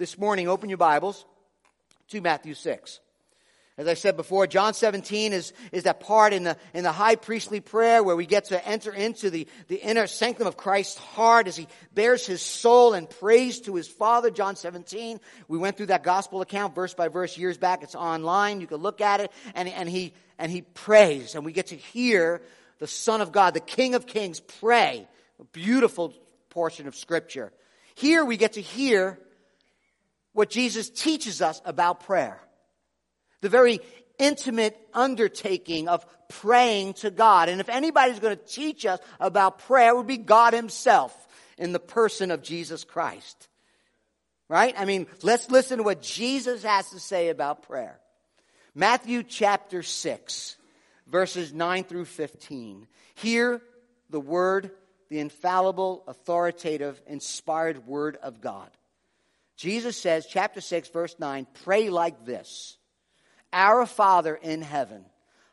this morning, open your Bibles to Matthew 6. As I said before, John 17 is, is that part in the, in the high priestly prayer where we get to enter into the, the inner sanctum of Christ's heart as he bares his soul and prays to his Father. John 17. We went through that gospel account verse by verse years back. It's online. You can look at it. And, and he, and he prays and we get to hear the Son of God, the King of Kings pray. A beautiful portion of scripture. Here we get to hear what Jesus teaches us about prayer the very intimate undertaking of praying to God. And if anybody's going to teach us about prayer, it would be God Himself in the person of Jesus Christ. Right? I mean, let's listen to what Jesus has to say about prayer. Matthew chapter 6, verses 9 through 15. Hear the word, the infallible, authoritative, inspired word of God. Jesus says, chapter 6, verse 9, pray like this. Our Father in heaven,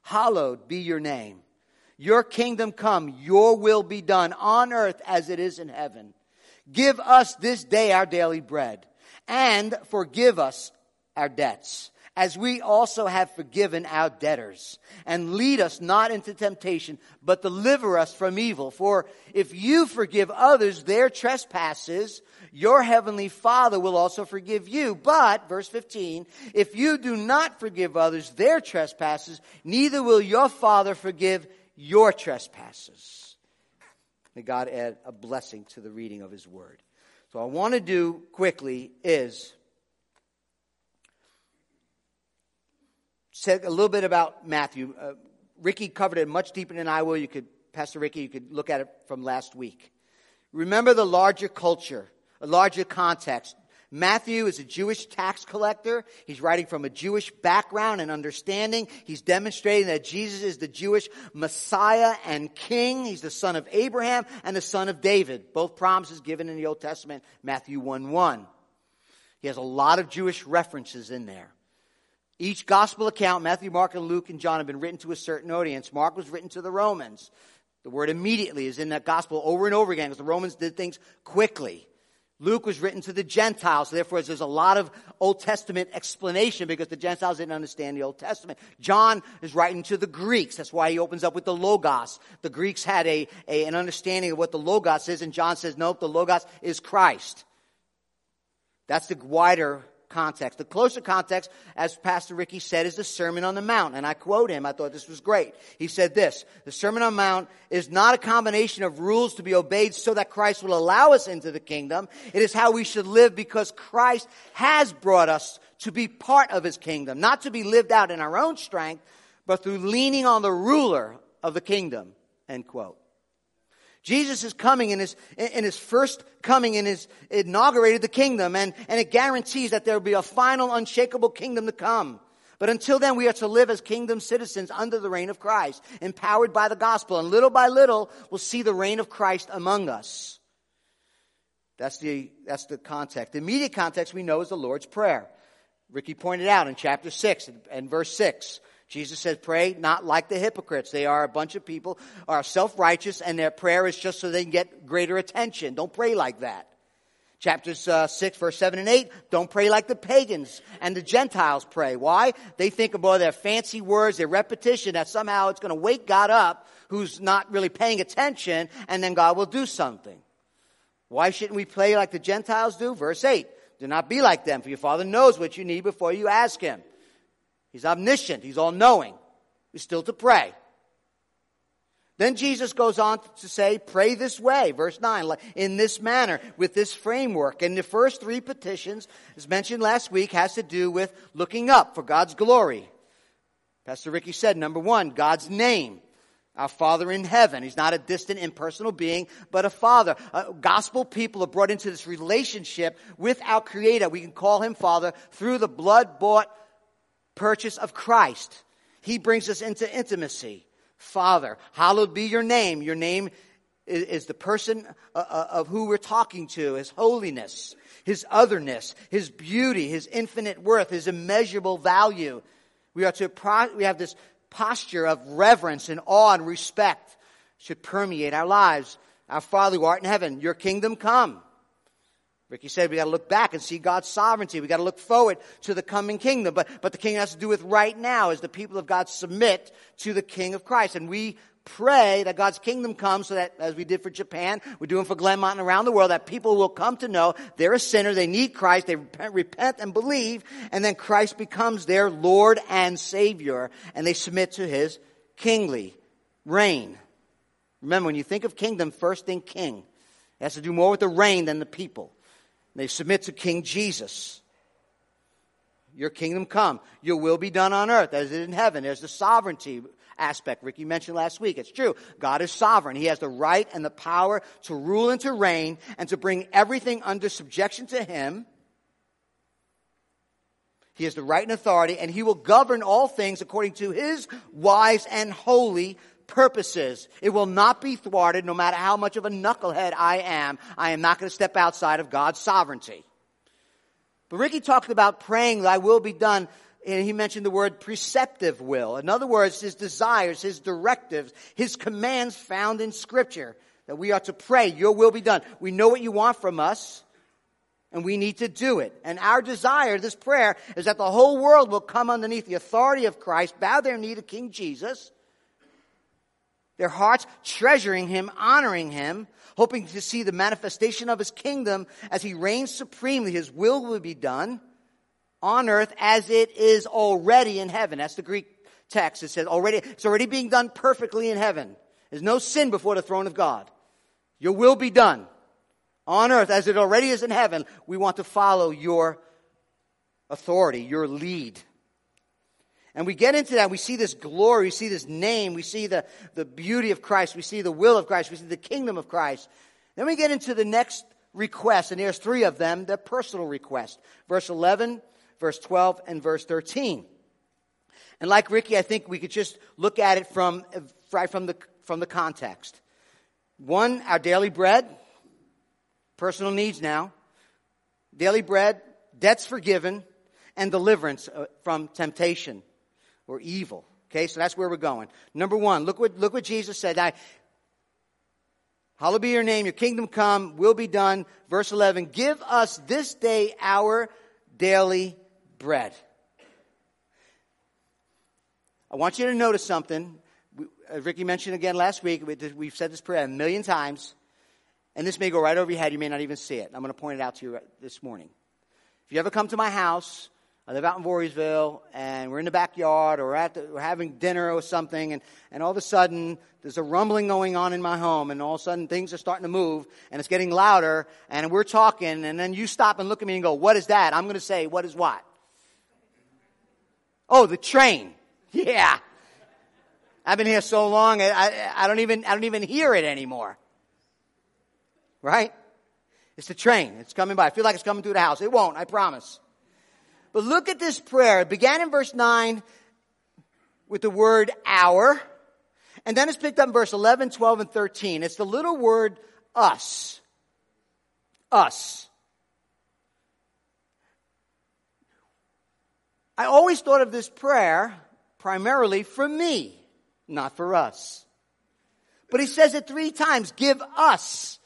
hallowed be your name. Your kingdom come, your will be done on earth as it is in heaven. Give us this day our daily bread and forgive us our debts as we also have forgiven our debtors. And lead us not into temptation, but deliver us from evil. For if you forgive others their trespasses, your heavenly Father will also forgive you. But, verse 15, if you do not forgive others their trespasses, neither will your Father forgive your trespasses. May God add a blessing to the reading of His Word. So, I want to do quickly is said a little bit about Matthew. Uh, Ricky covered it much deeper than I will. You could, Pastor Ricky, you could look at it from last week. Remember the larger culture, a larger context. Matthew is a Jewish tax collector. He's writing from a Jewish background and understanding. He's demonstrating that Jesus is the Jewish Messiah and King. He's the son of Abraham and the son of David. Both promises given in the Old Testament, Matthew 1 1. He has a lot of Jewish references in there. Each gospel account, Matthew, Mark, and Luke and John, have been written to a certain audience. Mark was written to the Romans. The word immediately is in that gospel over and over again because the Romans did things quickly. Luke was written to the Gentiles, therefore there's a lot of Old Testament explanation because the Gentiles didn't understand the Old Testament. John is writing to the Greeks. That's why he opens up with the Logos. The Greeks had a, a an understanding of what the Logos is, and John says, nope, the Logos is Christ. That's the wider context. The closer context, as Pastor Ricky said, is the Sermon on the Mount. And I quote him. I thought this was great. He said this, the Sermon on the Mount is not a combination of rules to be obeyed so that Christ will allow us into the kingdom. It is how we should live because Christ has brought us to be part of his kingdom, not to be lived out in our own strength, but through leaning on the ruler of the kingdom. End quote. Jesus is coming in his, in his first coming and has inaugurated the kingdom and, and it guarantees that there will be a final unshakable kingdom to come. But until then, we are to live as kingdom citizens under the reign of Christ, empowered by the gospel. And little by little, we'll see the reign of Christ among us. That's the, that's the context. The immediate context we know is the Lord's Prayer. Ricky pointed out in chapter 6 and verse 6. Jesus says, pray not like the hypocrites. They are a bunch of people are self-righteous and their prayer is just so they can get greater attention. Don't pray like that. Chapters uh, 6, verse 7 and 8, don't pray like the pagans and the Gentiles pray. Why? They think about their fancy words, their repetition, that somehow it's going to wake God up who's not really paying attention and then God will do something. Why shouldn't we pray like the Gentiles do? Verse 8, do not be like them, for your Father knows what you need before you ask Him. He's omniscient. He's all knowing. We're still to pray. Then Jesus goes on to say, pray this way, verse 9, in this manner, with this framework. And the first three petitions, as mentioned last week, has to do with looking up for God's glory. Pastor Ricky said, number one, God's name. Our Father in heaven. He's not a distant, impersonal being, but a Father. Uh, gospel people are brought into this relationship with our Creator. We can call Him Father through the blood bought purchase of Christ. He brings us into intimacy. Father, hallowed be your name. Your name is, the person uh, uh, of who we're talking to, his holiness, his otherness, his beauty, his infinite worth, his immeasurable value. We are to, we have this posture of reverence and awe and respect should permeate our lives. Our Father who art in heaven, your kingdom come. Ricky said we got to look back and see God's sovereignty. We got to look forward to the coming kingdom. But, but the kingdom has to do with right now as the people of God submit to the King of Christ. And we pray that God's kingdom comes so that, as we did for Japan, we're doing for Glenmont and around the world, that people will come to know they're a sinner, they need Christ, they repent, repent and believe, and then Christ becomes their Lord and Savior, and they submit to His kingly reign. Remember, when you think of kingdom, first think king. It has to do more with the reign than the people. They submit to King Jesus. Your kingdom come. Your will be done on earth as it is in heaven. There's the sovereignty aspect Ricky mentioned last week. It's true. God is sovereign. He has the right and the power to rule and to reign and to bring everything under subjection to Him. He has the right and authority, and He will govern all things according to His wise and holy purposes. It will not be thwarted no matter how much of a knucklehead I am. I am not going to step outside of God's sovereignty. But Ricky talked about praying, Thy will be done and he mentioned the word preceptive will. In other words, his desires, his directives, his commands found in scripture that we are to pray, your will be done. We know what you want from us and we need to do it. And our desire, this prayer, is that the whole world will come underneath the authority of Christ, bow their knee to King Jesus, their hearts treasuring him, honoring him, hoping to see the manifestation of his kingdom as he reigns supremely. His will will be done on earth as it is already in heaven. That's the Greek text. It says already, it's already being done perfectly in heaven. There's no sin before the throne of God. Your will be done on earth as it already is in heaven. We want to follow your authority, your lead. And we get into that. We see this glory. We see this name. We see the, the beauty of Christ. We see the will of Christ. We see the kingdom of Christ. Then we get into the next request, and there's three of them, the personal request. Verse 11 verse 12 and verse 13. And like Ricky, I think we could just look at it from, right from the, from the context. One, our daily bread, personal needs now, daily bread, debts forgiven, and deliverance uh, from temptation or evil. Okay, so that's where we're going. Number one, look what, look what Jesus said. I, Hallowed be your name, your kingdom come, will be done. Verse 11, give us this day our daily bread. I want you to notice something. As uh, Ricky mentioned again last week, we've said this prayer a million times, and this may go right over your head. You may not even see it. I'm going to point it out to you this morning. If you ever come to my house, I live out in Voorheesville, and we're in the backyard, or at the, we're having dinner or something, and, and all of a sudden, there's a rumbling going on in my home, and all of a sudden, things are starting to move, and it's getting louder, and we're talking, and then you stop and look at me and go, What is that? I'm going to say, What is what? Oh, the train. Yeah. I've been here so long, I, I, don't even, I don't even hear it anymore. Right? It's the train. It's coming by. I feel like it's coming through the house. It won't, I promise. But look at this prayer. It began in verse 9 with the word our. And then it's picked up in verse 11, 12, and 13. It's the little word us. Us. I always thought of this prayer primarily for me, not for us. But he says it three times. Give us.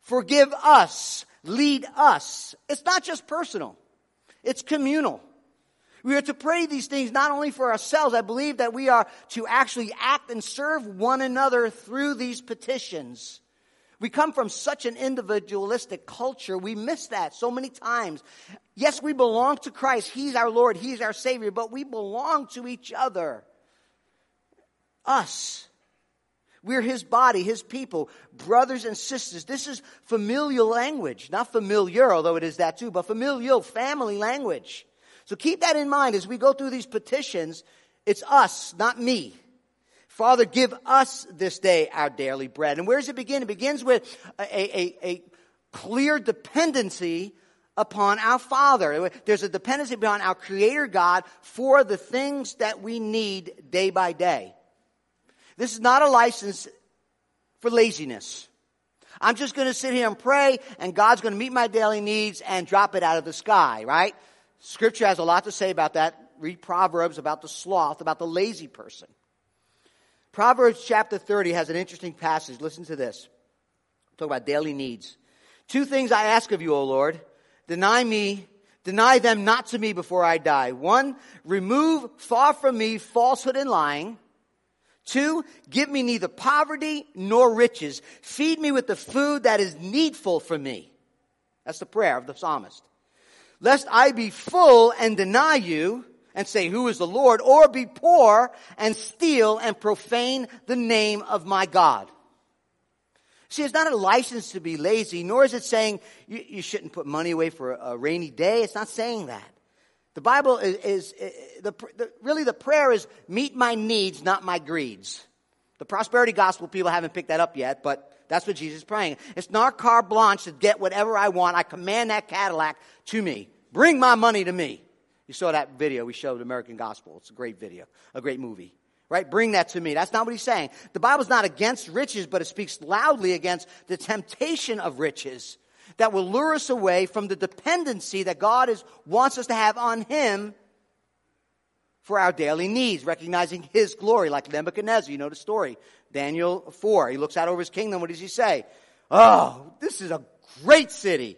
Forgive us. Lead us. It's not just personal. It's communal. We are to pray these things not only for ourselves. I believe that we are to actually act and serve one another through these petitions. We come from such an individualistic culture. We miss that so many times. Yes, we belong to Christ. He's our Lord. He's our Savior, but we belong to each other. Us. We're His body, His people, brothers and sisters. This is familial language. Not familiar, although it is that too, but familial, family language. So keep that in mind as we go through these petitions. It's us, not me. Father, give us this day our daily bread. And where does it begin? It begins with a, a, a clear dependency upon our Father. There's a dependency upon our Creator God for the things that we need day by day. This is not a license for laziness. I'm just going to sit here and pray and God's going to meet my daily needs and drop it out of the sky, right? Scripture has a lot to say about that. Read Proverbs about the sloth, about the lazy person. Proverbs chapter 30 has an interesting passage. Listen to this. Talk about daily needs. Two things I ask of you, O Lord. Deny me, deny them not to me before I die. One, remove far from me falsehood and lying. Two, give me neither poverty nor riches. Feed me with the food that is needful for me. That's the prayer of the psalmist. Lest I be full and deny you and say, who is the Lord? Or be poor and steal and profane the name of my God. See, it's not a license to be lazy, nor is it saying you, you shouldn't put money away for a, a, rainy day. It's not saying that. The Bible is, is, is the, the, really the prayer is meet my needs, not my greeds. The prosperity gospel people haven't picked that up yet, but that's what Jesus is praying. It's not carte blanche to get whatever I want. I command that Cadillac to me. Bring my money to me. You saw that video we showed American Gospel. It's a great video, a great movie right? Bring that to me. That's not what he's saying. The Bible's not against riches, but it speaks loudly against the temptation of riches that will lure us away from the dependency that God is, wants us to have on him for our daily needs, recognizing his glory, like Nebuchadnezzar. You know the story. Daniel 4. He looks out over his kingdom. What does he say? Oh, this is a great city.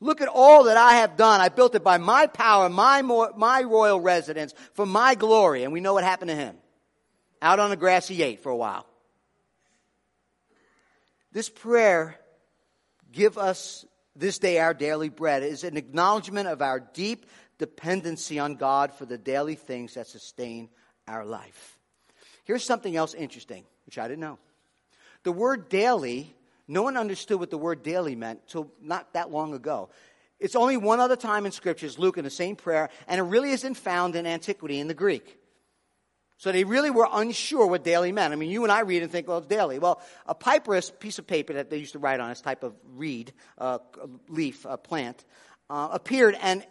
Look at all that I have done. I built it by my power, my, my royal residence, for my glory. And we know what happened to him out on the grass he ate for a while. This prayer, give us this day our daily bread, is an acknowledgement of our deep dependency on God for the daily things that sustain our life. Here's something else interesting, which I didn't know. The word daily, no one understood what the word daily meant till not that long ago. It's only one other time in scriptures, Luke in the same prayer, and it really isn't found in antiquity in the Greek. So they really were unsure what daily meant. I mean, you and I read and think, well, it's daily. Well, a papyrus piece of paper that they used to write on, this type of reed, uh, leaf, a plant, uh, appeared, and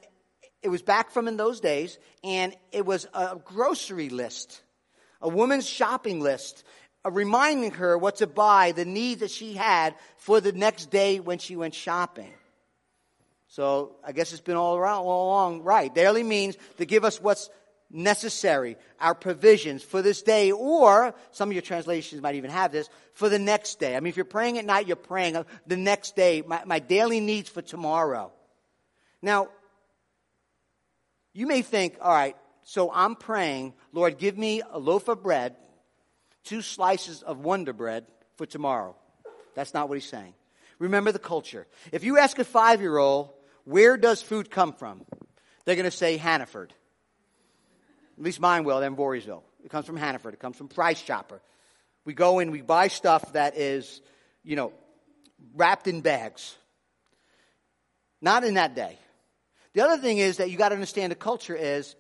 it was back from in those days, and it was a grocery list, a woman's shopping list, uh, reminding her what to buy, the needs that she had for the next day when she went shopping. So I guess it's been all around all along right. Daily means to give us what's necessary, our provisions for this day, or some of your translations might even have this, for the next day. I mean, if you're praying at night, you're praying the next day, my, my daily needs for tomorrow. Now, you may think, all right, so I'm praying, Lord, give me a loaf of bread, two slices of Wonder Bread for tomorrow. That's not what he's saying. Remember the culture. If you ask a five year old, where does food come from? They're going to say Hannaford. At least mine will, then Voorheesville. It comes from Hannaford. It comes from Price Chopper. We go in, we buy stuff that is, you know, wrapped in bags. Not in that day. The other thing is that you got to understand the culture is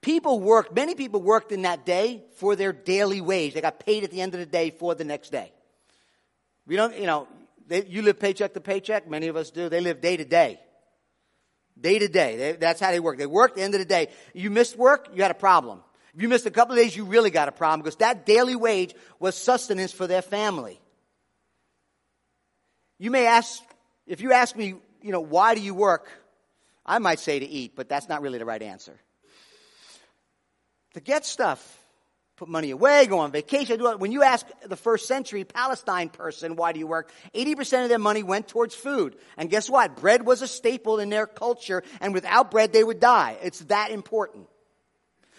people worked, many people worked in that day for their daily wage. They got paid at the end of the day for the next day. We don't, you know, they, you live paycheck to paycheck. Many of us do. They live day to day. Day to day. They, that's how they work. They work the end of the day. You missed work, you had a problem. If you missed a couple of days, you really got a problem because that daily wage was sustenance for their family. You may ask, if you ask me, you know, why do you work? I might say to eat, but that's not really the right answer. To get stuff put money away, go on vacation. When you ask the first century Palestine person, why do you work? 80% of their money went towards food. And guess what? Bread was a staple in their culture, and without bread, they would die. It's that important.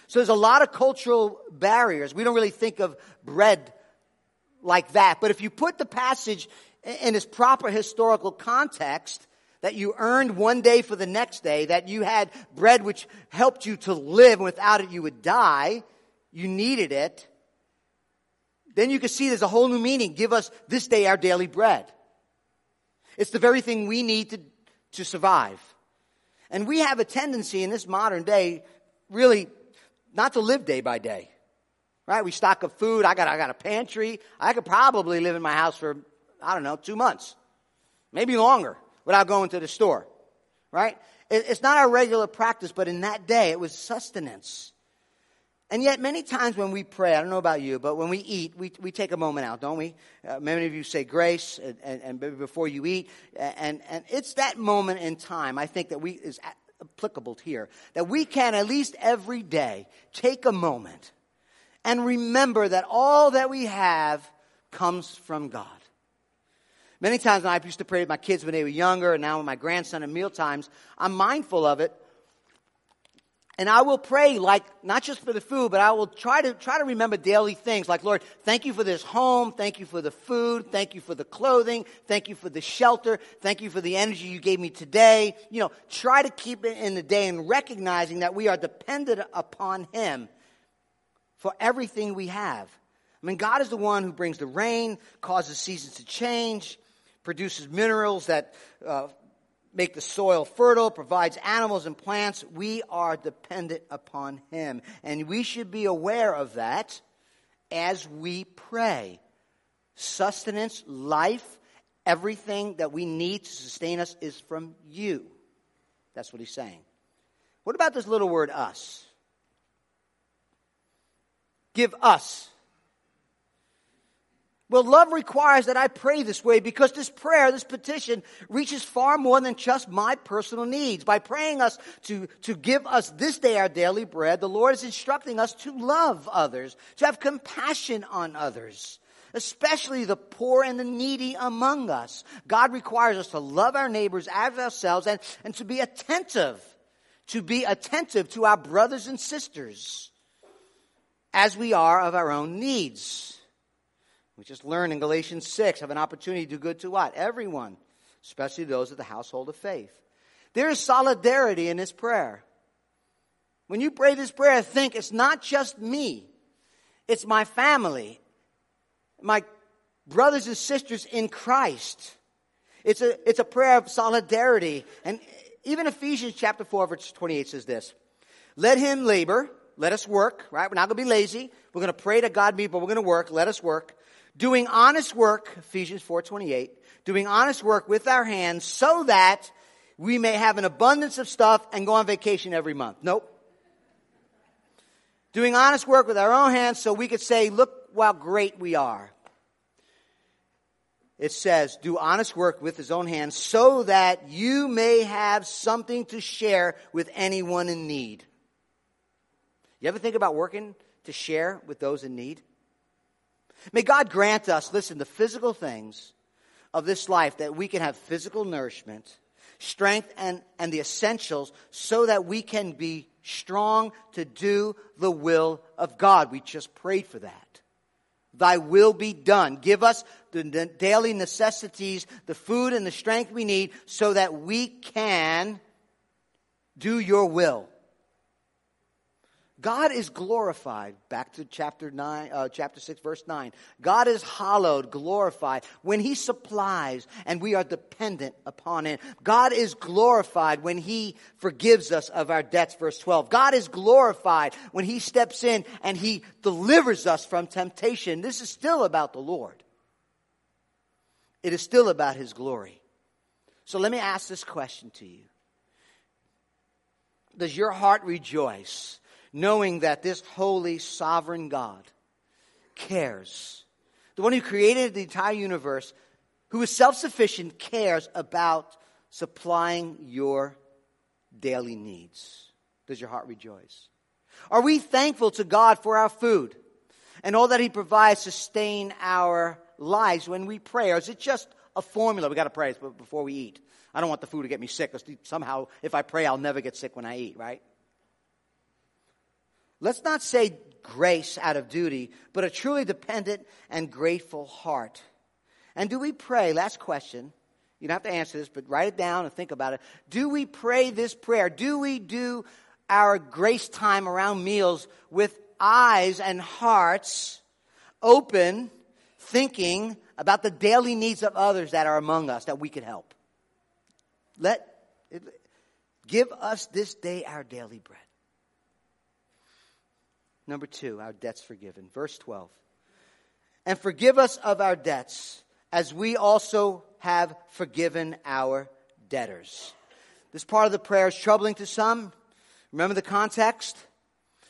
So there's a lot of cultural barriers. We don't really think of bread like that. But if you put the passage in its proper historical context, that you earned one day for the next day, that you had bread which helped you to live, and without it you would die, you needed it, then you can see there's a whole new meaning. Give us this day our daily bread. It's the very thing we need to, to survive. And we have a tendency in this modern day, really, not to live day by day. Right? We stock up food. I got, I got a pantry. I could probably live in my house for, I don't know, two months. Maybe longer without going to the store. Right? It, it's not our regular practice, but in that day, it was sustenance. And yet, many times when we pray, I don't know about you, but when we eat, we, we take a moment out, don't we? Uh, many of you say grace and, and, and, before you eat. And, and it's that moment in time, I think, that we is applicable here. That we can, at least every day, take a moment and remember that all that we have comes from God. Many times I used to pray with my kids when they were younger, and now with my grandson at meal times, I'm mindful of it. And I will pray like, not just for the food, but I will try to, try to remember daily things like, Lord, thank you for this home. Thank you for the food. Thank you for the clothing. Thank you for the shelter. Thank you for the energy you gave me today. You know, try to keep it in the day and recognizing that we are dependent upon Him for everything we have. I mean, God is the one who brings the rain, causes seasons to change, produces minerals that uh, make the soil fertile, provides animals and plants. We are dependent upon Him. And we should be aware of that as we pray. Sustenance, life, everything that we need to sustain us is from you. That's what He's saying. What about this little word, us? Give us well, love requires that I pray this way because this prayer, this petition, reaches far more than just my personal needs. By praying us to, to give us this day our daily bread, the Lord is instructing us to love others, to have compassion on others, especially the poor and the needy among us. God requires us to love our neighbors as ourselves and, and to be attentive, to be attentive to our brothers and sisters as we are of our own needs. We just learned in Galatians 6 have an opportunity to do good to what? Everyone, especially those of the household of faith. There is solidarity in this prayer. When you pray this prayer, think it's not just me, it's my family, my brothers and sisters in Christ. It's a, it's a prayer of solidarity. And even Ephesians chapter 4, verse 28 says this Let him labor, let us work, right? We're not going to be lazy. We're going to pray to God but we're going to work. Let us work doing honest work, Ephesians 4:28, doing honest work with our hands so that we may have an abundance of stuff and go on vacation every month. Nope. Doing honest work with our own hands so we could say, look how great we are. It says, do honest work with his own hands so that you may have something to share with anyone in need. You ever think about working to share with those in need? May God grant us, listen, the physical things of this life that we can have physical nourishment, strength, and, and the essentials so that we can be strong to do the will of God. We just prayed for that. Thy will be done. Give us the daily necessities, the food and the strength we need so that we can do your will. God is glorified. Back to chapter nine, uh, chapter six, verse nine. God is hallowed, glorified when He supplies, and we are dependent upon Him. God is glorified when He forgives us of our debts. Verse twelve. God is glorified when He steps in and He delivers us from temptation. This is still about the Lord. It is still about His glory. So let me ask this question to you: Does your heart rejoice? Knowing that this holy, sovereign God cares. The one who created the entire universe, who is self sufficient, cares about supplying your daily needs. Does your heart rejoice? Are we thankful to God for our food and all that He provides to sustain our lives when we pray? Or is it just a formula? We got to pray before we eat. I don't want the food to get me sick. Somehow, if I pray, I'll never get sick when I eat, right? Let's not say grace out of duty, but a truly dependent and grateful heart. And do we pray? Last question. You don't have to answer this, but write it down and think about it. Do we pray this prayer? Do we do our grace time around meals with eyes and hearts open, thinking about the daily needs of others that are among us that we could help? Let give us this day our daily bread. Number two, our debts forgiven. Verse 12. And forgive us of our debts as we also have forgiven our debtors. This part of the prayer is troubling to some. Remember the context?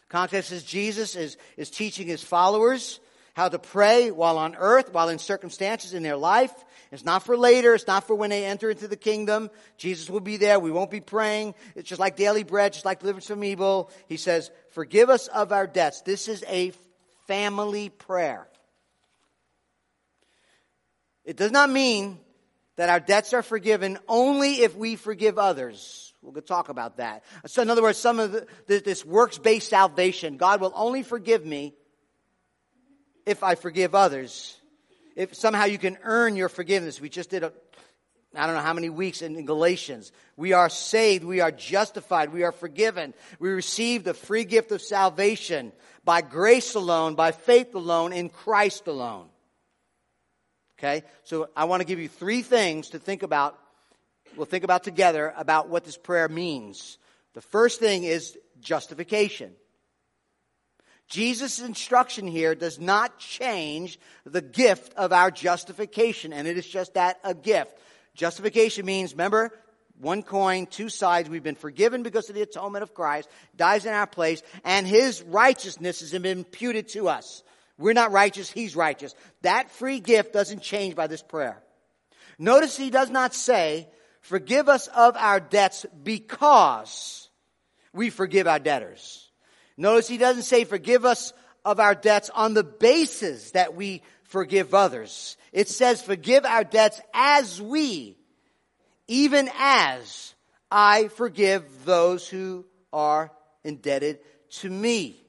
Context is Jesus is, is teaching his followers how to pray while on earth, while in circumstances in their life. It's not for later. It's not for when they enter into the kingdom. Jesus will be there. We won't be praying. It's just like daily bread, just like deliverance from evil. He says, forgive us of our debts. This is a family prayer. It does not mean that our debts are forgiven only if we forgive others. We'll talk about that. So, in other words, some of the, this works based salvation, God will only forgive me if I forgive others. If somehow you can earn your forgiveness. We just did a, I don't know how many weeks in, Galatians. We are saved. We are justified. We are forgiven. We receive the free gift of salvation by grace alone, by faith alone, in Christ alone. Okay? So I want to give you three things to think about. We'll think about together about what this prayer means. The first thing is justification. Jesus' instruction here does not change the gift of our justification, and it is just that a gift. Justification means, remember, one coin, two sides. We've been forgiven because of the atonement of Christ, dies in our place, and his righteousness has been imputed to us. We're not righteous, he's righteous. That free gift doesn't change by this prayer. Notice he does not say, forgive us of our debts because we forgive our debtors. Notice he doesn't say, forgive us of our debts on the basis that we forgive others. It says, forgive our debts as we, even as I forgive those who are indebted to me.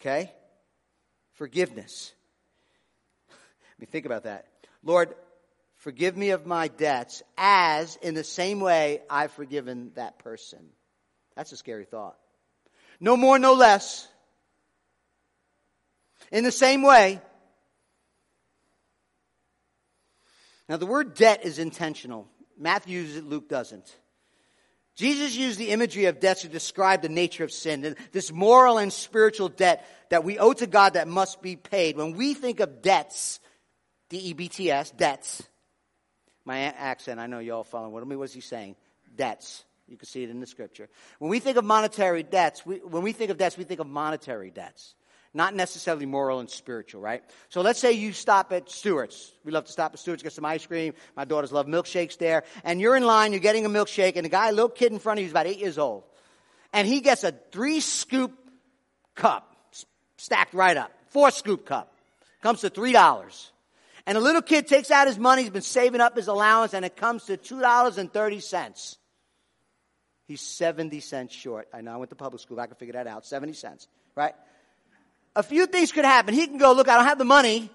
Okay? Forgiveness. Let me think about that. Lord, forgive me of my debts as in the same way I've forgiven that person. That's a scary thought. No more, no less. In the same way, now the word debt is intentional. Matthew uses it, Luke doesn't. Jesus used the imagery of debt to describe the nature of sin, this moral and spiritual debt that we owe to God that must be paid. When we think of debts, D-E-B-T-S, debts, my accent, I know you all following what, what is he saying? Debts. You can see it in the scripture. When we think of monetary debts, we, when we think of debts, we think of monetary debts, not necessarily moral and spiritual, right? So let's say you stop at Stewart's. We love to stop at Stewart's, get some ice cream. My daughters love milkshakes there. And you're in line, you're getting a milkshake, and a guy, a little kid in front of you, is about eight years old. And he gets a three scoop cup, stacked right up, four scoop cup. Comes to $3. And a little kid takes out his money, he's been saving up his allowance, and it comes to $2.30. He's 70 cents short. I know I went to public school. I can figure that out. 70 cents, right? A few things could happen. He can go, look, I don't have the money.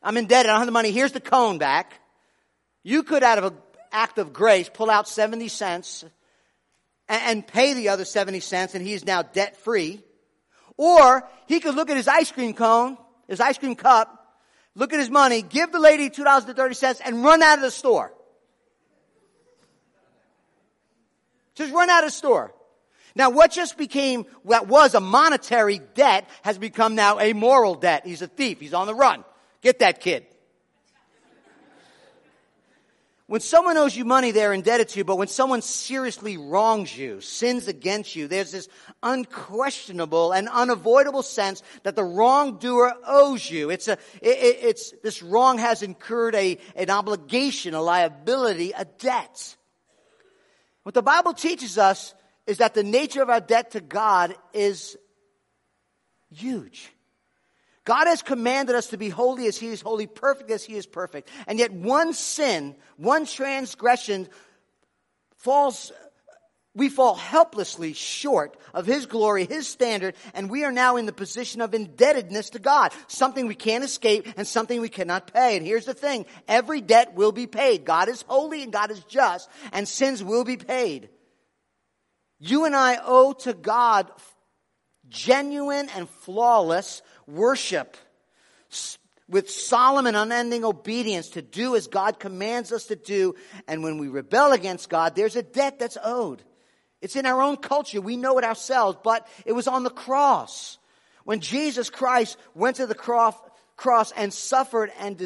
I'm indebted. I don't have the money. Here's the cone back. You could, out of an act of grace, pull out 70 cents and, and pay the other 70 cents and he's now debt free. Or he could look at his ice cream cone, his ice cream cup, look at his money, give the lady $2.30 and run out of the store. Just run out of store. Now what just became, what was a monetary debt has become now a moral debt. He's a thief. He's on the run. Get that kid. When someone owes you money, they're indebted to you, but when someone seriously wrongs you, sins against you, there's this unquestionable and unavoidable sense that the wrongdoer owes you. It's a, it, it's, this wrong has incurred a, an obligation, a liability, a debt. What the Bible teaches us is that the nature of our debt to God is huge. God has commanded us to be holy as He is holy, perfect as He is perfect. And yet one sin, one transgression falls we fall helplessly short of His glory, His standard, and we are now in the position of indebtedness to God. Something we can't escape and something we cannot pay. And here's the thing. Every debt will be paid. God is holy and God is just, and sins will be paid. You and I owe to God genuine and flawless worship with solemn and unending obedience to do as God commands us to do. And when we rebel against God, there's a debt that's owed. It's in our own culture. We know it ourselves, but it was on the cross. When Jesus Christ went to the cross, and suffered and,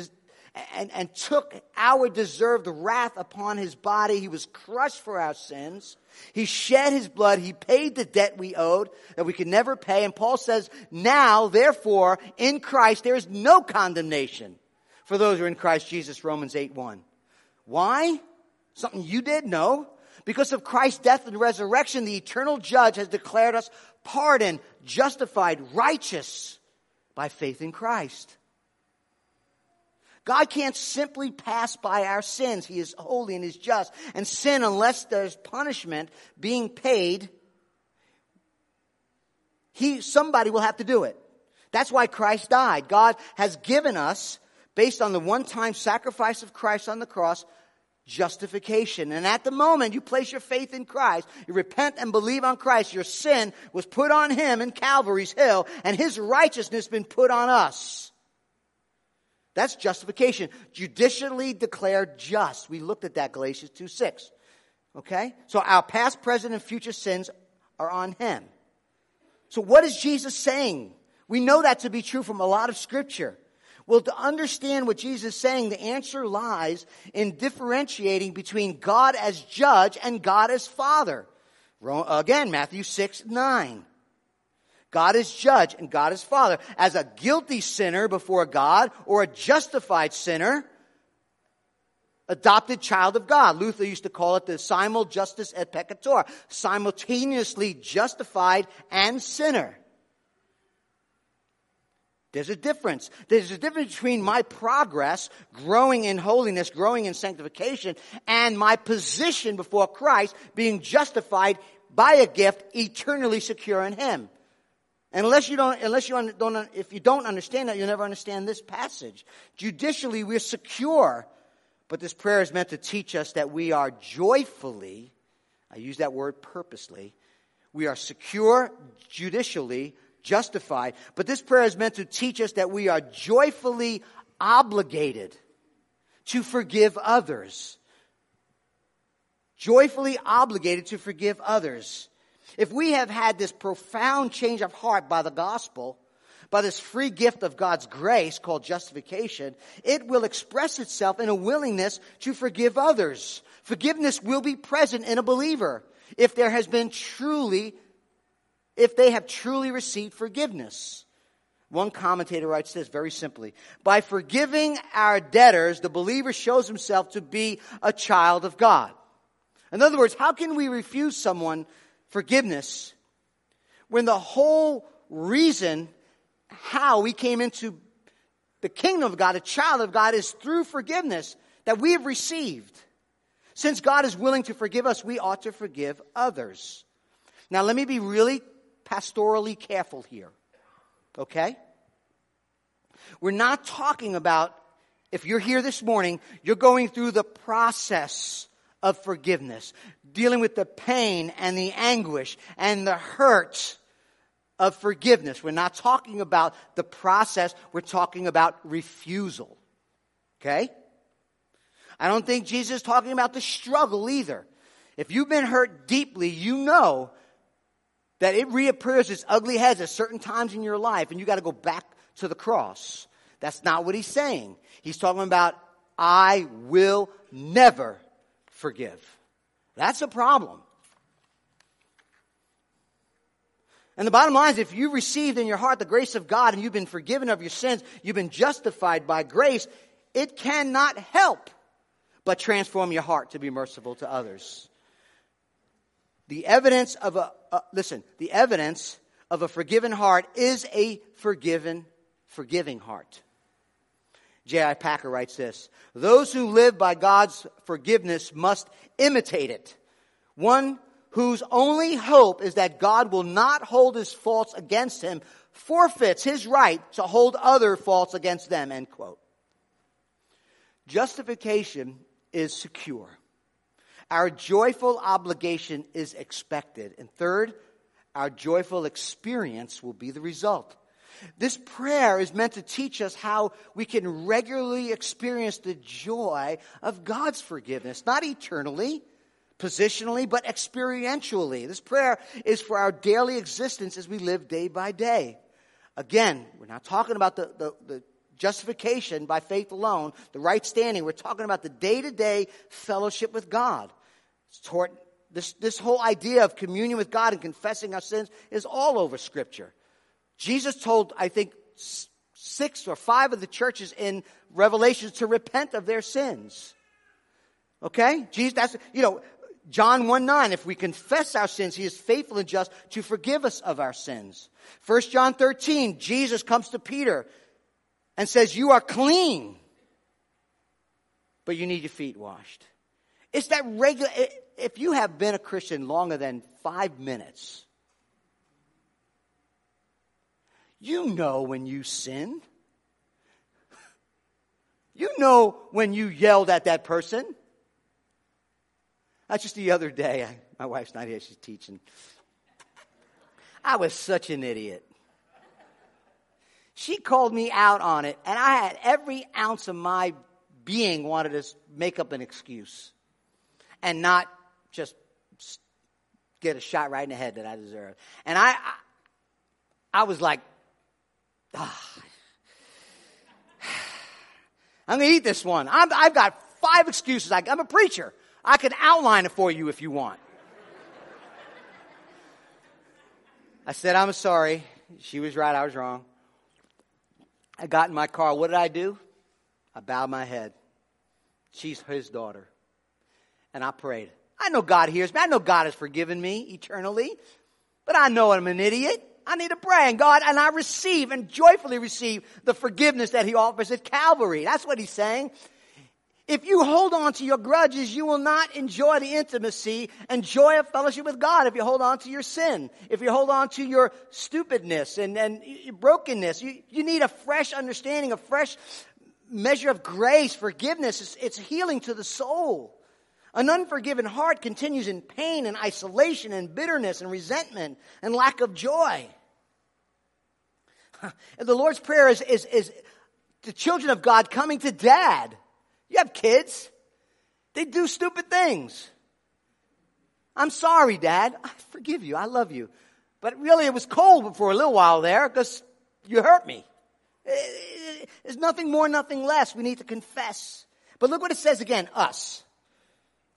and, and took our deserved wrath upon his body, he was crushed for our sins. He shed his blood. He paid the debt we owed that we could never pay. And Paul says, now, therefore, in Christ, there is no condemnation for those who are in Christ Jesus, Romans 8 1. Why? Something you did? No. Because of Christ's death and resurrection, the eternal judge has declared us pardoned, justified, righteous by faith in Christ. God can't simply pass by our sins. He is holy and is just. And sin, unless there's punishment being paid, he, somebody will have to do it. That's why Christ died. God has given us, based on the one-time sacrifice of Christ on the cross, justification. And at the moment you place your faith in Christ, you repent and believe on Christ, your sin was put on Him in Calvary's Hill, and His righteousness been put on us. That's justification. Judicially declared just. We looked at that, Galatians 2 6. Okay? So our past, present, and future sins are on Him. So what is Jesus saying? We know that to be true from a lot of scripture. Well, to understand what Jesus is saying, the answer lies in differentiating between God as judge and God as father. Again, Matthew 6, 9. God is judge and God is father. As a guilty sinner before God or a justified sinner, adopted child of God. Luther used to call it the simul justus et peccator, simultaneously justified and sinner. There's a difference. There's a difference between my progress, growing in holiness, growing in sanctification, and my position before Christ, being justified by a gift, eternally secure in Him. And unless you don't, unless you don't, if you don't understand that, you'll never understand this passage. Judicially, we're secure, but this prayer is meant to teach us that we are joyfully, I use that word purposely, we are secure judicially, justified, but this prayer is meant to teach us that we are joyfully obligated to forgive others. Joyfully obligated to forgive others. If we have had this profound change of heart by the gospel, by this free gift of God's grace called justification, it will express itself in a willingness to forgive others. Forgiveness will be present in a believer if there has been truly, if they have truly received forgiveness. One commentator writes this very simply. By forgiving our debtors, the believer shows himself to be a child of God. In other words, how can we refuse someone forgiveness when the whole reason how we came into the kingdom of God, a child of God, is through forgiveness that we have received. Since God is willing to forgive us, we ought to forgive others. Now, let me be really pastorally careful here. Okay? We're not talking about, if you're here this morning, you're going through the process of forgiveness, dealing with the pain and the anguish and the hurt of forgiveness. We're not talking about the process, we're talking about refusal. Okay? I don't think Jesus is talking about the struggle either. If you've been hurt deeply, you know that it reappears its ugly heads at certain times in your life and you got to go back to the cross. That's not what he's saying. He's talking about, I will never forgive. That's a problem. And the bottom line is if you received in your heart the grace of God and you've been forgiven of your sins, you've been justified by grace, it cannot help but transform your heart to be merciful to others. The evidence of a, listen, the evidence of a forgiven heart is a forgiven, forgiving heart. J.I. Packer writes this Those who live by God's forgiveness must imitate it. One whose only hope is that God will not hold his faults against him forfeits his right to hold other faults against them. End quote. Justification is secure. Our joyful obligation is expected. And third, our joyful experience will be the result. This prayer is meant to teach us how we can regularly experience the joy of God's forgiveness, not eternally, positionally, but experientially. This prayer is for our daily existence as we live day by day. Again, we're not talking about the, the, the justification by faith alone, the right standing. We're talking about the day to day fellowship with God. Toward, this, this whole idea of communion with God and confessing our sins is all over Scripture. Jesus told, I think, six or five of the churches in Revelations to repent of their sins. Okay? Jesus, that's, you know, John 1 9, if we confess our sins, he is faithful and just to forgive us of our sins. 1 John 13, Jesus comes to Peter and says, You are clean. but you need your feet washed. It's that regular, if you have been a Christian longer than five minutes, you know when you sin. You know when you yelled at that person. That's just the other day. I, my wife's not here, she's teaching. I was such an idiot. She called me out on it, and I had every ounce of my being wanted to make up an excuse and not just get a shot right in the head that I deserve. And I, I, I was like, ah, I'm going to eat this one. i have got five excuses. I, I'm a preacher. I can outline it for you if you want. I said, I'm sorry. She was right. I was wrong. I got in my car. What did I do? I bowed my head. She's his daughter. And I prayed. I know God hears me. I know God has forgiven me eternally. But I know I'm an idiot. I need to pray. And God, and I receive and joyfully receive the forgiveness that He offers at Calvary. That's what He's saying. If you hold on to your grudges, you will not enjoy the intimacy and joy of fellowship with God if you hold on to your sin. If you hold on to your stupidness and, and brokenness, you, you need a fresh understanding, a fresh measure of grace, forgiveness. It's, it's healing to the soul. An unforgiven heart continues in pain and isolation and bitterness and resentment and lack of joy. the Lord's Prayer is, is, is the children of God coming to dad. You have kids. They do stupid things. I'm sorry, dad. I forgive you. I love you. But really, it was cold for a little while there because you hurt me. Eh, eh, there's nothing more, nothing less. We need to confess. But look what it says again us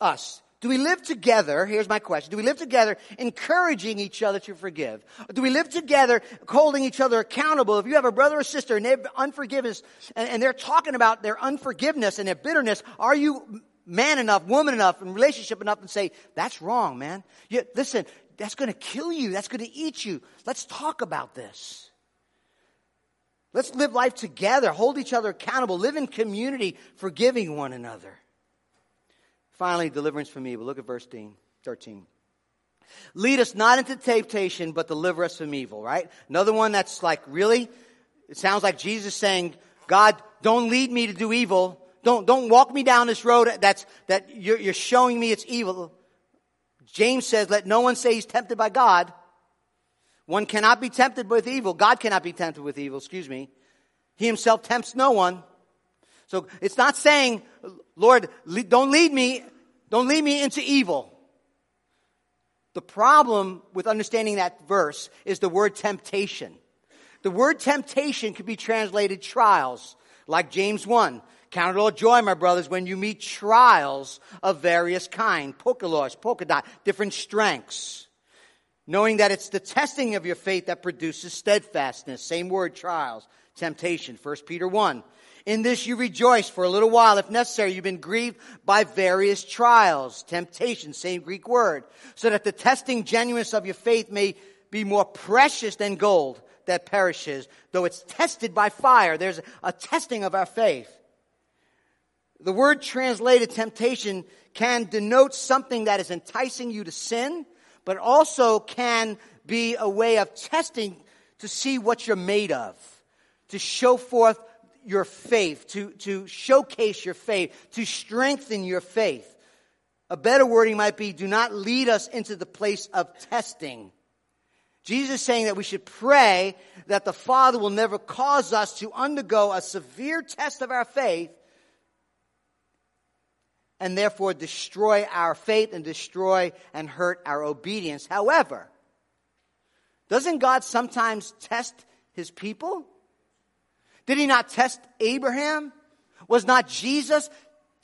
us? Do we live together? Here's my question. Do we live together encouraging each other to forgive? Do we live together holding each other accountable? If you have a brother or sister and they have unforgiveness and, and they're talking about their unforgiveness and their bitterness, are you man enough, woman enough, and relationship enough to say, that's wrong, man. You, listen, that's going to kill you. That's going to eat you. Let's talk about this. Let's live life together, hold each other accountable, live in community, forgiving one another. Finally, deliverance from evil. Look at verse 13. Lead us not into temptation, but deliver us from evil, right? Another one that's like, really? It sounds like Jesus saying, God, don't lead me to do evil. Don't, don't walk me down this road that's, that you're, you're showing me it's evil. James says, let no one say he's tempted by God. One cannot be tempted with evil. God cannot be tempted with evil, excuse me. He himself tempts no one. So it's not saying, Lord, don't lead me, don't lead me into evil. The problem with understanding that verse is the word temptation. The word temptation could be translated trials, like James 1. Count it all joy, my brothers, when you meet trials of various kind. Poikilos, polkadot, different strengths. Knowing that it's the testing of your faith that produces steadfastness. Same word, trials, temptation. 1 Peter 1. In this you rejoice for a little while. If necessary, you've been grieved by various trials, temptation, same Greek word, so that the testing genuineness of your faith may be more precious than gold that perishes, though it's tested by fire. There's a testing of our faith. The word translated temptation can denote something that is enticing you to sin, but also can be a way of testing to see what you're made of, to show forth your faith, to, to showcase your faith, to strengthen your faith. A better wording might be do not lead us into the place of testing. Jesus is saying that we should pray that the Father will never cause us to undergo a severe test of our faith and therefore destroy our faith and destroy and hurt our obedience. However, doesn't God sometimes test his people? Did he not test Abraham? Was not Jesus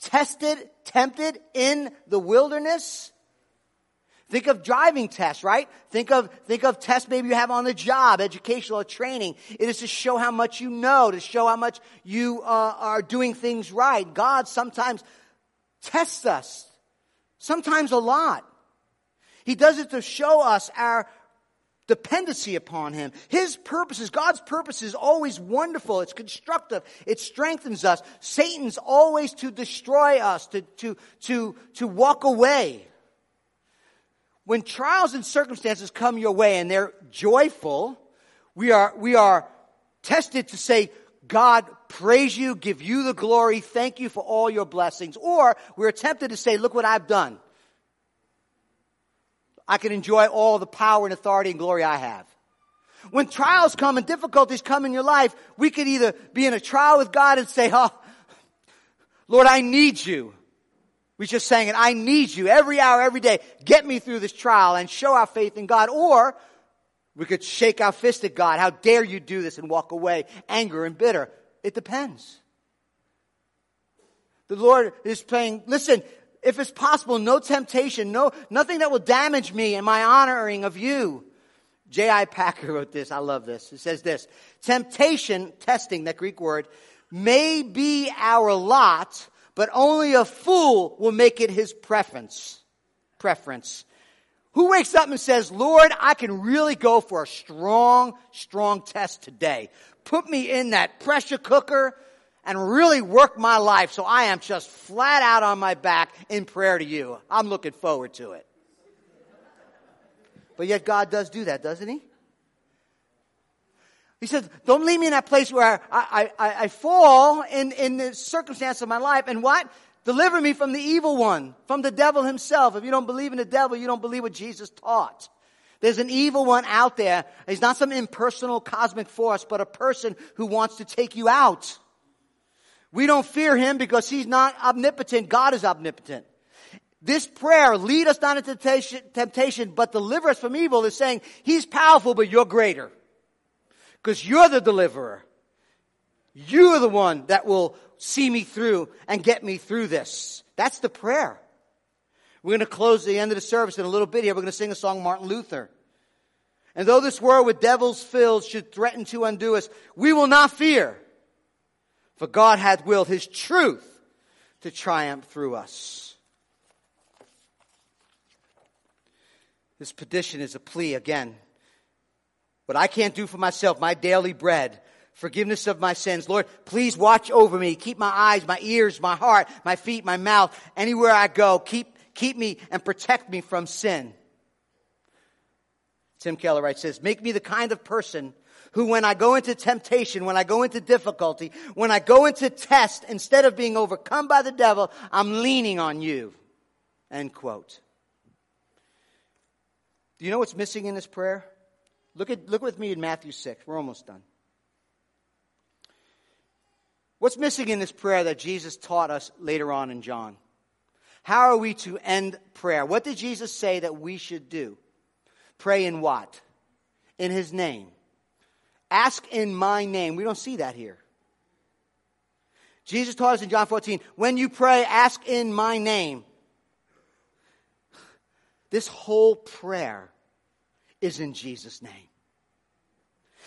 tested, tempted in the wilderness? Think of driving tests, right? Think of, think of tests maybe you have on the job, educational training. It is to show how much you know, to show how much you uh, are doing things right. God sometimes tests us, sometimes a lot. He does it to show us our dependency upon Him. His purposes, God's purpose is always wonderful. It's constructive. It strengthens us. Satan's always to destroy us, to, to, to, to walk away. When trials and circumstances come your way and they're joyful, we are, we are tested to say, God, praise you, give you the glory, thank you for all your blessings. Or we're tempted to say, look what I've done. I can enjoy all the power and authority and glory I have. When trials come and difficulties come in your life, we could either be in a trial with God and say, oh, Lord, I need you. We just sang it, I need you every hour, every day. Get me through this trial and show our faith in God. Or we could shake our fist at God. How dare you do this and walk away, anger and bitter. It depends. The Lord is saying, listen, if it's possible, no temptation, no, nothing that will damage me and my honoring of you. J.I. Packer wrote this. I love this. It says this. Temptation, testing, that Greek word, may be our lot, but only a fool will make it his preference. Preference. Who wakes up and says, Lord, I can really go for a strong, strong test today. Put me in that pressure cooker and really work my life so I am just flat out on my back in prayer to you. I'm looking forward to it. But yet God does do that, doesn't he? He says, don't leave me in that place where I, I, I fall in, in the circumstance of my life. And what? Deliver me from the evil one, from the devil himself. If you don't believe in the devil, you don't believe what Jesus taught. There's an evil one out there. He's not some impersonal cosmic force, but a person who wants to take you out. We don't fear him because he's not omnipotent. God is omnipotent. This prayer, lead us not into temptation, but deliver us from evil, is saying, he's powerful, but you're greater. Because you're the deliverer. You're the one that will see me through and get me through this. That's the prayer. We're going to close the end of the service in a little bit here. We're going to sing a song, Martin Luther. And though this world with devils filled should threaten to undo us, we will not fear. For God hath willed his truth to triumph through us. This petition is a plea again. What I can't do for myself, my daily bread, forgiveness of my sins. Lord, please watch over me. Keep my eyes, my ears, my heart, my feet, my mouth, anywhere I go. Keep, keep me and protect me from sin. Tim Keller writes this, make me the kind of person who when I go into temptation, when I go into difficulty, when I go into test, instead of being overcome by the devil, I'm leaning on you. End quote. Do you know what's missing in this prayer? Look at, look with me in Matthew 6. We're almost done. What's missing in this prayer that Jesus taught us later on in John? How are we to end prayer? What did Jesus say that we should do? Pray in what? In his name. Ask in my name. We don't see that here. Jesus taught us in John 14, when you pray, ask in my name. This whole prayer is in Jesus' name.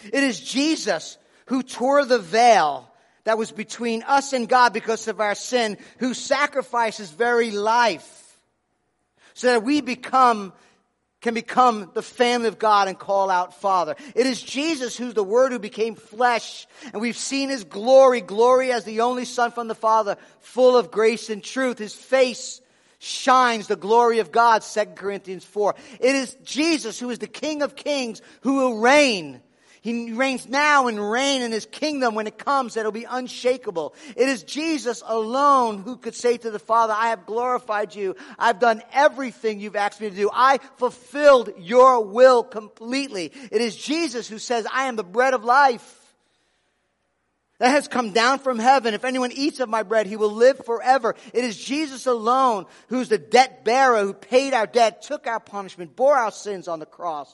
It is Jesus who tore the veil that was between us and God because of our sin, who sacrificed his very life so that we become can become the family of God and call out Father. It is Jesus who's the Word who became flesh, and we've seen His glory, glory as the only Son from the Father, full of grace and truth. His face shines the glory of God, 2 Corinthians 4. It is Jesus who is the King of Kings who will reign he reigns now and reign in his kingdom when it comes that it'll be unshakable. It is Jesus alone who could say to the Father, I have glorified you. I've done everything you've asked me to do. I fulfilled your will completely. It is Jesus who says, I am the bread of life that has come down from heaven. If anyone eats of my bread, he will live forever. It is Jesus alone who's the debt bearer who paid our debt, took our punishment, bore our sins on the cross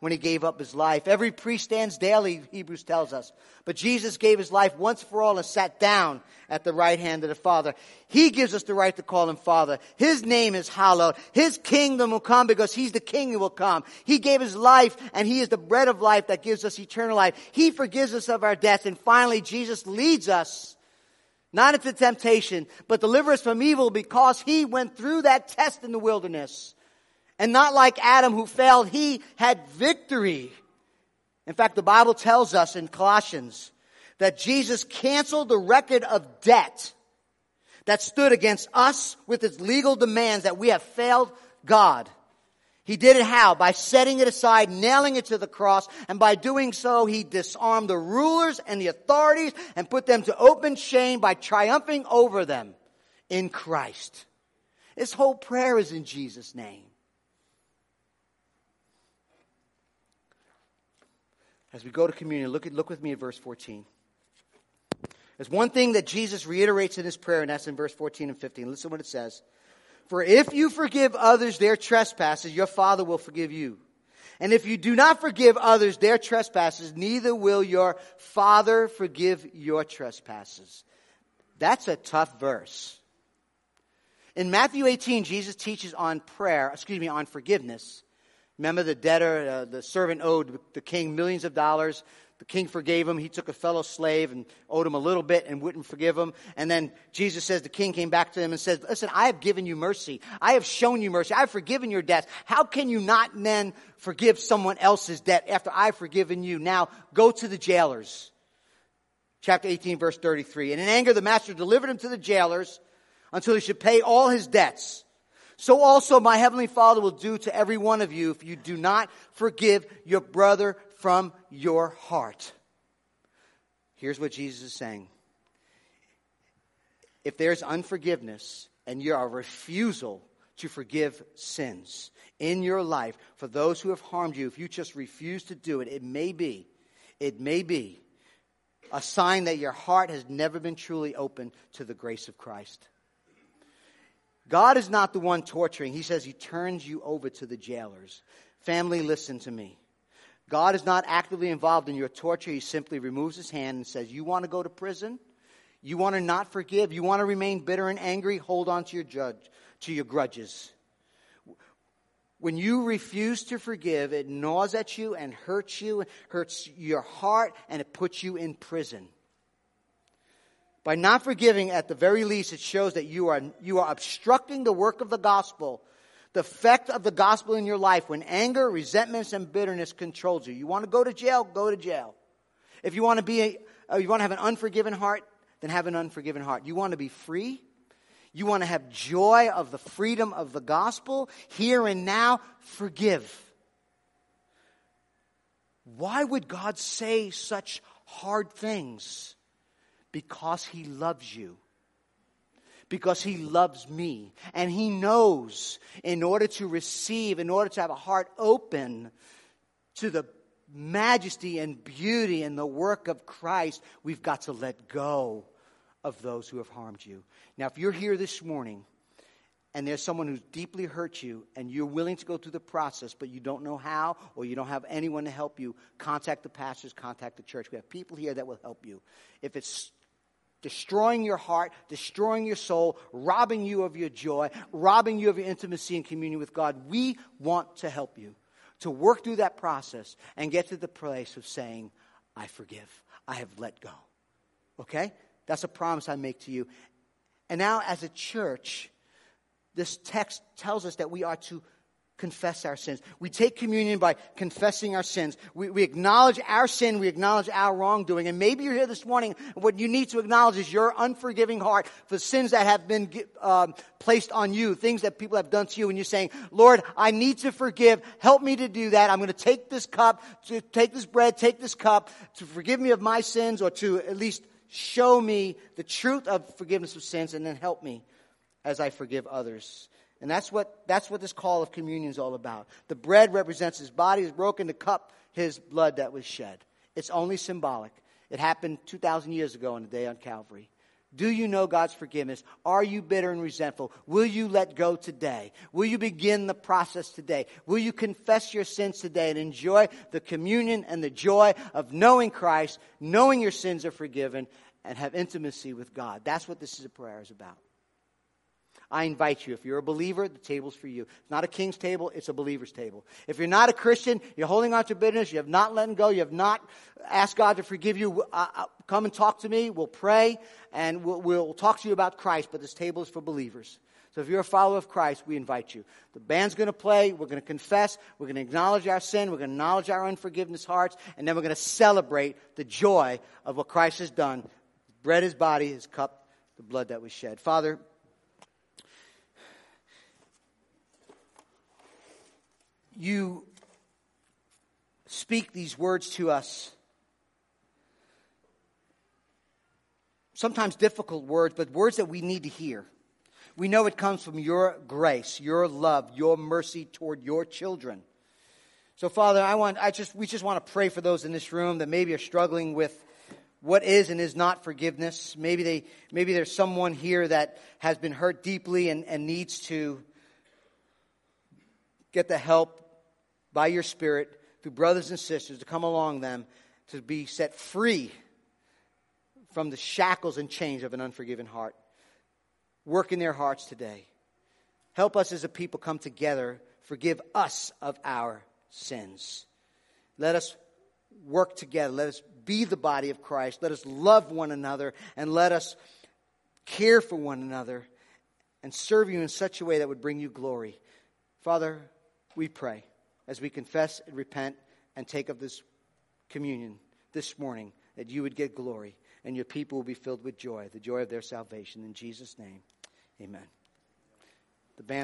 when he gave up his life. Every priest stands daily, Hebrews tells us. But Jesus gave his life once for all and sat down at the right hand of the Father. He gives us the right to call him Father. His name is hallowed. His kingdom will come because he's the king who will come. He gave his life and he is the bread of life that gives us eternal life. He forgives us of our debts. And finally, Jesus leads us not into temptation, but delivers us from evil because he went through that test in the wilderness And not like Adam who failed, he had victory. In fact, the Bible tells us in Colossians that Jesus canceled the record of debt that stood against us with its legal demands that we have failed God. He did it how? By setting it aside, nailing it to the cross, and by doing so, he disarmed the rulers and the authorities and put them to open shame by triumphing over them in Christ. This whole prayer is in Jesus' name. As we go to communion, look, at, look with me at verse 14. There's one thing that Jesus reiterates in his prayer, and that's in verse 14 and 15. Listen to what it says. For if you forgive others their trespasses, your Father will forgive you. And if you do not forgive others their trespasses, neither will your Father forgive your trespasses. That's a tough verse. In Matthew 18, Jesus teaches on prayer, excuse me, on forgiveness. Remember the debtor, uh, the servant owed the king millions of dollars. The king forgave him. He took a fellow slave and owed him a little bit and wouldn't forgive him. And then Jesus says the king came back to him and said, Listen, I have given you mercy. I have shown you mercy. I have forgiven your debts. How can you not then forgive someone else's debt after I've forgiven you? Now go to the jailers. Chapter 18, verse 33. And in anger, the master delivered him to the jailers until he should pay all his debts. So also my heavenly Father will do to every one of you if you do not forgive your brother from your heart. Here's what Jesus is saying. If there's unforgiveness and you're a refusal to forgive sins in your life for those who have harmed you, if you just refuse to do it, it may be, it may be a sign that your heart has never been truly open to the grace of Christ. God is not the one torturing. He says he turns you over to the jailers. Family, listen to me. God is not actively involved in your torture. He simply removes his hand and says, You want to go to prison? You want to not forgive? You want to remain bitter and angry? Hold on to your judge, to your grudges. When you refuse to forgive, it gnaws at you and hurts you, hurts your heart, and it puts you in prison. By not forgiving, at the very least, it shows that you are, you are obstructing the work of the gospel the effect of the gospel in your life when anger, resentments, and bitterness controls you. You want to go to jail? Go to jail. If you want to be, a, uh, you want to have an unforgiven heart, then have an unforgiven heart. You want to be free? You want to have joy of the freedom of the gospel here and now? Forgive. Why would God say such hard things? Because He loves you because he loves me. And he knows in order to receive, in order to have a heart open to the majesty and beauty and the work of Christ, we've got to let go of those who have harmed you. Now, if you're here this morning and there's someone who's deeply hurt you and you're willing to go through the process, but you don't know how or you don't have anyone to help you, contact the pastors, contact the church. We have people here that will help you. If it's destroying your heart, destroying your soul, robbing you of your joy, robbing you of your intimacy and communion with God. We want to help you to work through that process and get to the place of saying, I forgive. I have let go. Okay? That's a promise I make to you. And now, as a church, this text tells us that we are to confess our sins. We take communion by confessing our sins. We, we acknowledge our sin. We acknowledge our wrongdoing. And maybe you're here this morning. What you need to acknowledge is your unforgiving heart for sins that have been um, placed on you, things that people have done to you. And you're saying, Lord, I need to forgive. Help me to do that. I'm going to take this cup, to take this bread, take this cup to forgive me of my sins or to at least show me the truth of forgiveness of sins and then help me as I forgive others. And that's what, that's what this call of communion is all about. The bread represents his body is broken, the cup, his blood that was shed. It's only symbolic. It happened 2,000 years ago on the day on Calvary. Do you know God's forgiveness? Are you bitter and resentful? Will you let go today? Will you begin the process today? Will you confess your sins today and enjoy the communion and the joy of knowing Christ, knowing your sins are forgiven, and have intimacy with God? That's what this is a prayer is about. I invite you. If you're a believer, the table's for you. It's not a king's table, it's a believer's table. If you're not a Christian, you're holding on to bitterness, you have not let go, you have not asked God to forgive you, uh, uh, come and talk to me. We'll pray and we'll, we'll talk to you about Christ, but this table is for believers. So if you're a follower of Christ, we invite you. The band's going to play. We're going to confess. We're going to acknowledge our sin. We're going to acknowledge our unforgiveness hearts. And then we're going to celebrate the joy of what Christ has done. Bread his body, his cup, the blood that was shed. Father, you speak these words to us. Sometimes difficult words, but words that we need to hear. We know it comes from your grace, your love, your mercy toward your children. So, Father, I want, I just, we just want to pray for those in this room that maybe are struggling with what is and is not forgiveness. Maybe they, maybe there's someone here that has been hurt deeply and, and needs to get the help by your Spirit through brothers and sisters to come along them to be set free from the shackles and chains of an unforgiven heart. Work in their hearts today. Help us as a people come together. Forgive us of our sins. Let us work together. Let us be the body of Christ. Let us love one another and let us care for one another and serve you in such a way that would bring you glory. Father, we pray as we confess and repent and take of this communion this morning that you would get glory and your people will be filled with joy, the joy of their salvation. In Jesus' name, amen. The band